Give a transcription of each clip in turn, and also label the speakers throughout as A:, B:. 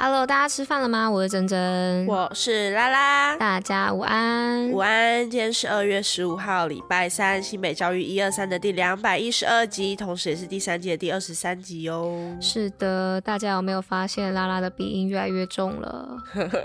A: Hello，大家吃饭了吗？我是珍珍，
B: 我是拉拉，
A: 大家午安，
B: 午安。今天是二月十五号，礼拜三，新北教育一二三的第两百一十二集，同时也是第三季的第二十三集哦。
A: 是的，大家有没有发现拉拉的鼻音越来越重了？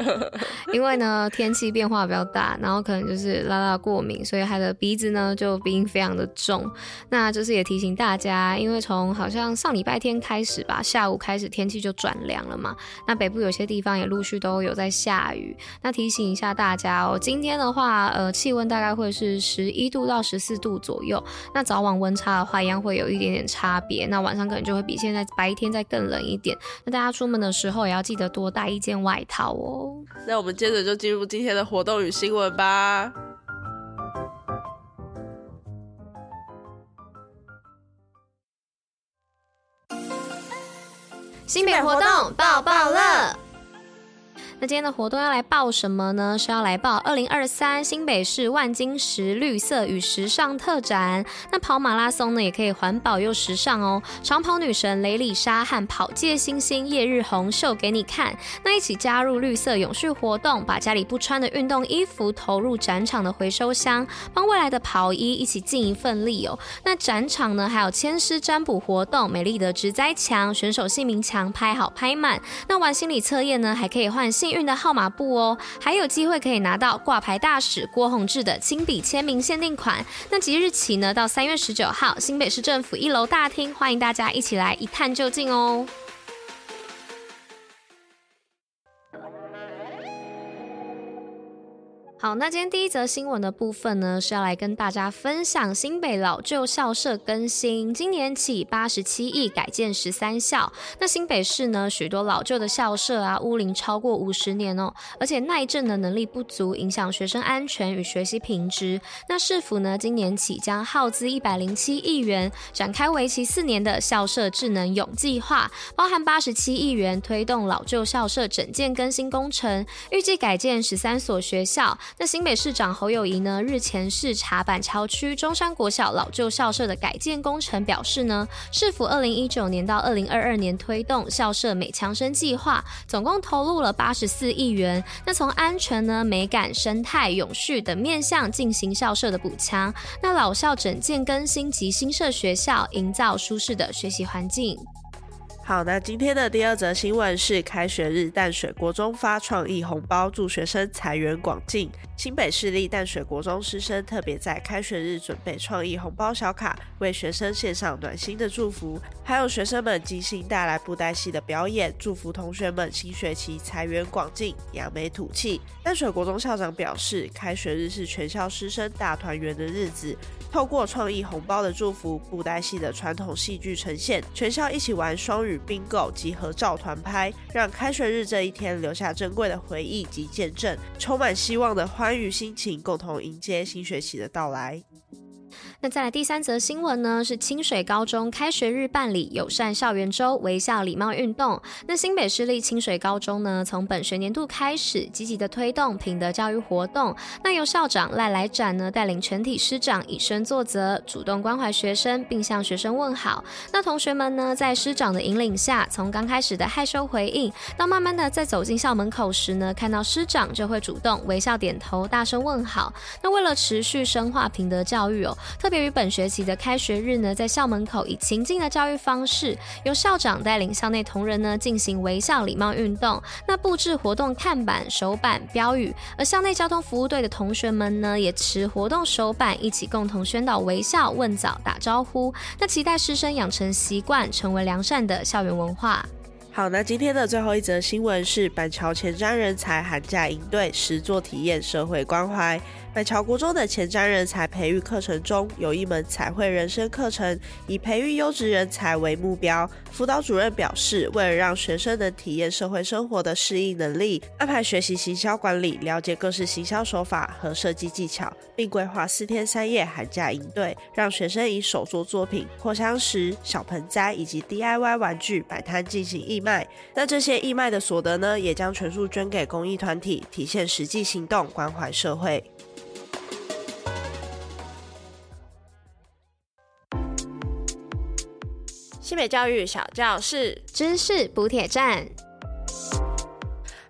A: 因为呢，天气变化比较大，然后可能就是拉拉过敏，所以他的鼻子呢就鼻音非常的重。那就是也提醒大家，因为从好像上礼拜天开始吧，下午开始天气就转凉了嘛，那。北部有些地方也陆续都有在下雨，那提醒一下大家哦，今天的话，呃，气温大概会是十一度到十四度左右。那早晚温差的话，一样会有一点点差别。那晚上可能就会比现在白天再更冷一点。那大家出门的时候也要记得多带一件外套哦。
B: 那我们接着就进入今天的活动与新闻吧。
A: 新品活动爆爆乐。那今天的活动要来报什么呢？是要来报二零二三新北市万金石绿色与时尚特展。那跑马拉松呢，也可以环保又时尚哦。长跑女神雷里莎和跑界新星叶日红秀给你看。那一起加入绿色永续活动，把家里不穿的运动衣服投入展场的回收箱，帮未来的跑衣一起尽一份力哦。那展场呢，还有签诗占卜活动，美丽的植栽墙、选手姓名墙拍好拍满。那玩心理测验呢，还可以换幸运的号码布哦，还有机会可以拿到挂牌大使郭宏志的亲笔签名限定款。那即日起呢，到三月十九号，新北市政府一楼大厅，欢迎大家一起来一探究竟哦。好，那今天第一则新闻的部分呢，是要来跟大家分享新北老旧校舍更新。今年起八十七亿改建十三校。那新北市呢，许多老旧的校舍啊，屋龄超过五十年哦，而且耐震的能力不足，影响学生安全与学习品质。那市府呢，今年起将耗资一百零七亿元，展开为期四年的校舍智能永计划，包含八十七亿元推动老旧校舍整建更新工程，预计改建十三所学校。那新北市长侯友宜呢，日前视察板桥区中山国小老旧校舍的改建工程，表示呢，市府二零一九年到二零二二年推动校舍美强生计划，总共投入了八十四亿元。那从安全呢、美感、生态、永续等面向进行校舍的补强，那老校整建更新及新设学校，营造舒适的学习环境。
B: 好，那今天的第二则新闻是开学日淡水国中发创意红包，祝学生财源广进。新北市立淡水国中师生特别在开学日准备创意红包小卡，为学生献上暖心的祝福。还有学生们精心带来布袋戏的表演，祝福同学们新学期财源广进，扬眉吐气。淡水国中校长表示，开学日是全校师生大团圆的日子，透过创意红包的祝福、布袋戏的传统戏剧呈现，全校一起玩双语。冰狗及合照团拍，让开学日这一天留下珍贵的回忆及见证，充满希望的欢愉心情，共同迎接新学期的到来。
A: 那再来第三则新闻呢，是清水高中开学日办理友善校园周微笑礼貌运动。那新北市立清水高中呢，从本学年度开始积极的推动品德教育活动。那由校长赖来展呢带领全体师长以身作则，主动关怀学生，并向学生问好。那同学们呢，在师长的引领下，从刚开始的害羞回应，到慢慢的在走进校门口时呢，看到师长就会主动微笑点头，大声问好。那为了持续深化品德教育哦，特别于本学期的开学日呢，在校门口以情境的教育方式，由校长带领校内同仁呢进行微笑礼貌运动。那布置活动看板、手板、标语，而校内交通服务队的同学们呢，也持活动手板一起共同宣导微笑、问早、打招呼。那期待师生养成习惯，成为良善的校园文化。
B: 好，那今天的最后一则新闻是板桥前瞻人才寒假营队实作体验社会关怀。板桥国中的前瞻人才培育课程中有一门彩绘人生课程，以培育优质人才为目标。辅导主任表示，为了让学生能体验社会生活的适应能力，安排学习行销管理，了解各式行销手法和设计技巧，并规划四天三夜寒假营队，让学生以手作作品、扩香石、小盆栽以及 DIY 玩具摆摊进行义卖。那这些义卖的所得呢，也将全数捐给公益团体，体现实际行动，关怀社会。西北教育小教室，
A: 知识补帖站。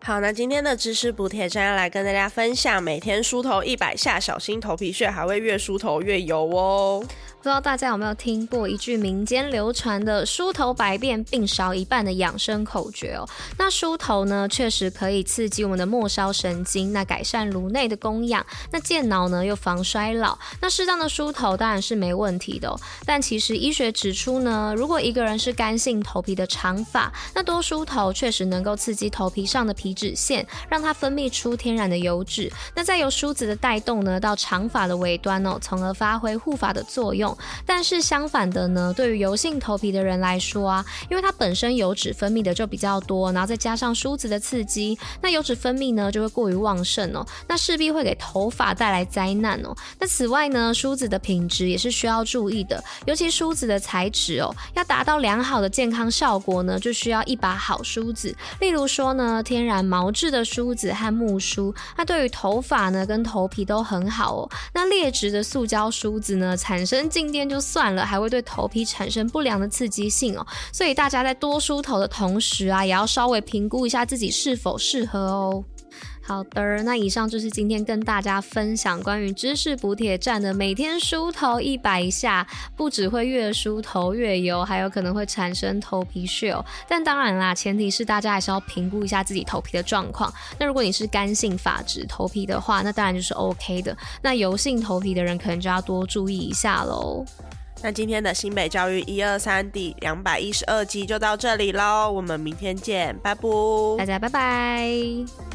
B: 好，那今天的知识补帖站要来跟大家分享，每天梳头一百下，小心头皮屑还会越梳头越油哦。
A: 不知道大家有没有听过一句民间流传的“梳头百变，病少一半”的养生口诀哦？那梳头呢，确实可以刺激我们的末梢神经，那改善颅内的供氧，那健脑呢又防衰老。那适当的梳头当然是没问题的哦。但其实医学指出呢，如果一个人是干性头皮的长发，那多梳头确实能够刺激头皮上的皮脂腺，让它分泌出天然的油脂。那再由梳子的带动呢，到长发的尾端哦，从而发挥护发的作用。但是相反的呢，对于油性头皮的人来说啊，因为它本身油脂分泌的就比较多，然后再加上梳子的刺激，那油脂分泌呢就会过于旺盛哦，那势必会给头发带来灾难哦。那此外呢，梳子的品质也是需要注意的，尤其梳子的材质哦，要达到良好的健康效果呢，就需要一把好梳子。例如说呢，天然毛质的梳子和木梳，那对于头发呢跟头皮都很好哦。那劣质的塑胶梳子呢，产生静电就算了，还会对头皮产生不良的刺激性哦。所以大家在多梳头的同时啊，也要稍微评估一下自己是否适合哦。好的，那以上就是今天跟大家分享关于知识补铁站的每天梳头一百下，不只会越梳头越油，还有可能会产生头皮屑哦。但当然啦，前提是大家还是要评估一下自己头皮的状况。那如果你是干性发质头皮的话，那当然就是 OK 的。那油性头皮的人可能就要多注意一下喽。
B: 那今天的新北教育一二三第两百一十二集就到这里喽，我们明天见，拜拜，
A: 大家拜拜。